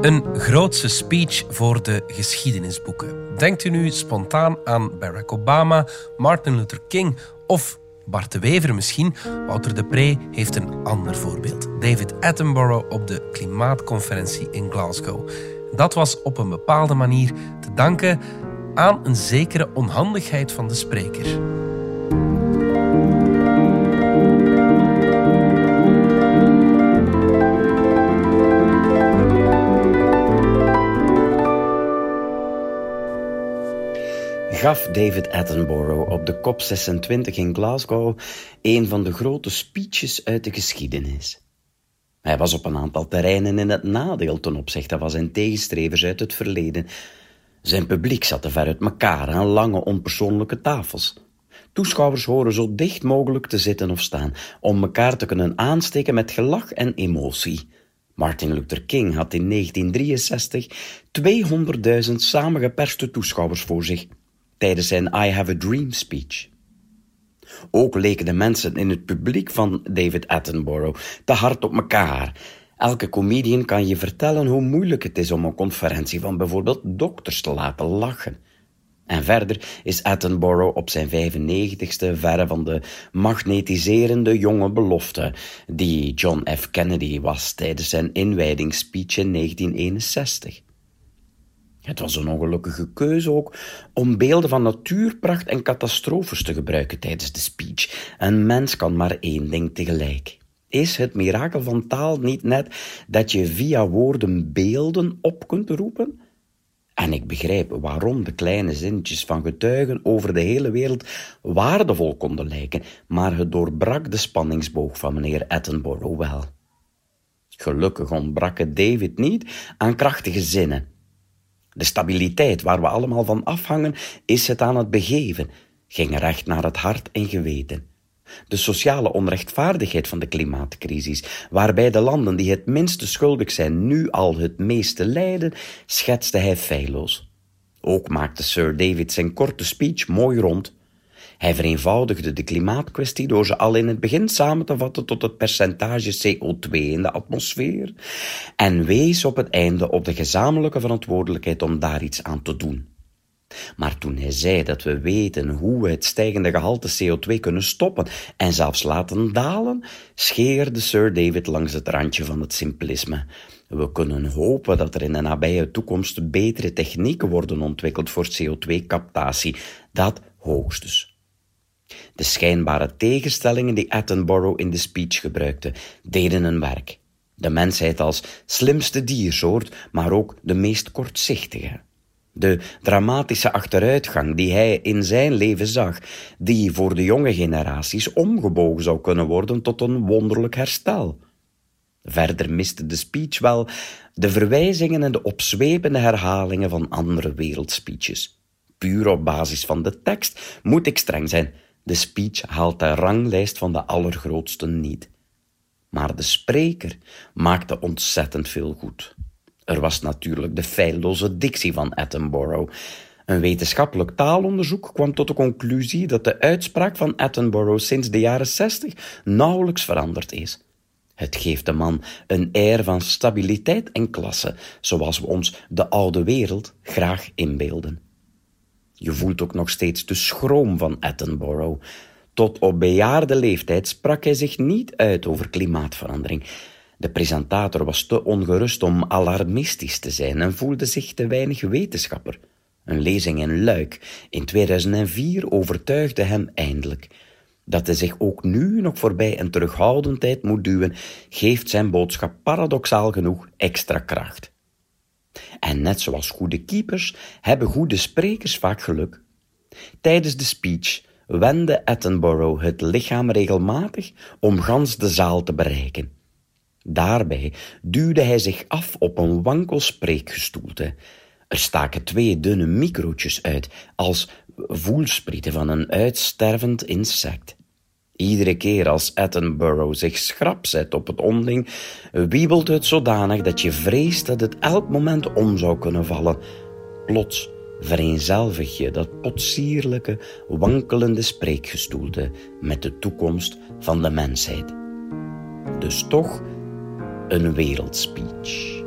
Een grootse speech voor de geschiedenisboeken. Denkt u nu spontaan aan Barack Obama, Martin Luther King of Bart de Wever misschien? Wouter de Pre heeft een ander voorbeeld. David Attenborough op de klimaatconferentie in Glasgow. Dat was op een bepaalde manier te danken aan een zekere onhandigheid van de spreker. Gaf David Attenborough op de COP26 in Glasgow een van de grote speeches uit de geschiedenis. Hij was op een aantal terreinen in het nadeel ten opzichte van zijn tegenstrevers uit het verleden. Zijn publiek zat te ver uit elkaar aan lange onpersoonlijke tafels. Toeschouwers horen zo dicht mogelijk te zitten of staan om elkaar te kunnen aansteken met gelach en emotie. Martin Luther King had in 1963 200.000 samengeperste toeschouwers voor zich tijdens zijn I Have a Dream speech. Ook leken de mensen in het publiek van David Attenborough te hard op elkaar. Elke comedian kan je vertellen hoe moeilijk het is om een conferentie van bijvoorbeeld dokters te laten lachen. En verder is Attenborough op zijn 95ste verre van de magnetiserende jonge belofte die John F. Kennedy was tijdens zijn inwijdingsspeech in 1961. Het was een ongelukkige keuze ook om beelden van natuurpracht en catastrofes te gebruiken tijdens de speech. Een mens kan maar één ding tegelijk. Is het mirakel van taal niet net dat je via woorden beelden op kunt roepen? En ik begrijp waarom de kleine zinnetjes van getuigen over de hele wereld waardevol konden lijken, maar het doorbrak de spanningsboog van meneer Attenborough wel. Gelukkig ontbrak het David niet aan krachtige zinnen. De stabiliteit waar we allemaal van afhangen, is het aan het begeven, ging recht naar het hart en geweten. De sociale onrechtvaardigheid van de klimaatcrisis, waarbij de landen die het minste schuldig zijn nu al het meeste lijden, schetste hij feilloos. Ook maakte Sir David zijn korte speech mooi rond. Hij vereenvoudigde de klimaatkwestie door ze al in het begin samen te vatten tot het percentage CO2 in de atmosfeer en wees op het einde op de gezamenlijke verantwoordelijkheid om daar iets aan te doen. Maar toen hij zei dat we weten hoe we het stijgende gehalte CO2 kunnen stoppen en zelfs laten dalen, scheerde Sir David langs het randje van het simplisme. We kunnen hopen dat er in de nabije toekomst betere technieken worden ontwikkeld voor CO2-captatie. Dat hoogstens. De schijnbare tegenstellingen die Attenborough in de speech gebruikte, deden een werk. De mensheid als slimste diersoort, maar ook de meest kortzichtige. De dramatische achteruitgang die hij in zijn leven zag, die voor de jonge generaties omgebogen zou kunnen worden tot een wonderlijk herstel. Verder miste de speech wel de verwijzingen en de opzwepende herhalingen van andere wereldspeeches. Puur op basis van de tekst moet ik streng zijn. De speech haalt de ranglijst van de allergrootste niet. Maar de spreker maakte ontzettend veel goed. Er was natuurlijk de feilloze dictie van Attenborough. Een wetenschappelijk taalonderzoek kwam tot de conclusie dat de uitspraak van Attenborough sinds de jaren 60 nauwelijks veranderd is. Het geeft de man een air van stabiliteit en klasse, zoals we ons de oude wereld graag inbeelden. Je voelt ook nog steeds de schroom van Attenborough. Tot op bejaarde leeftijd sprak hij zich niet uit over klimaatverandering. De presentator was te ongerust om alarmistisch te zijn en voelde zich te weinig wetenschapper. Een lezing in Luik in 2004 overtuigde hem eindelijk. Dat hij zich ook nu nog voorbij een terughoudendheid moet duwen, geeft zijn boodschap paradoxaal genoeg extra kracht. En net zoals goede keepers hebben goede sprekers vaak geluk. Tijdens de speech wendde Attenborough het lichaam regelmatig om gans de zaal te bereiken. Daarbij duwde hij zich af op een wankel spreekgestoelte. Er staken twee dunne microotjes uit, als voelsprieten van een uitstervend insect. Iedere keer als Attenborough zich schrap zet op het onding, wiebelt het zodanig dat je vreest dat het elk moment om zou kunnen vallen. Plots vereenzelvig je dat potsierlijke, wankelende spreekgestoelte met de toekomst van de mensheid. Dus toch een wereldspeech.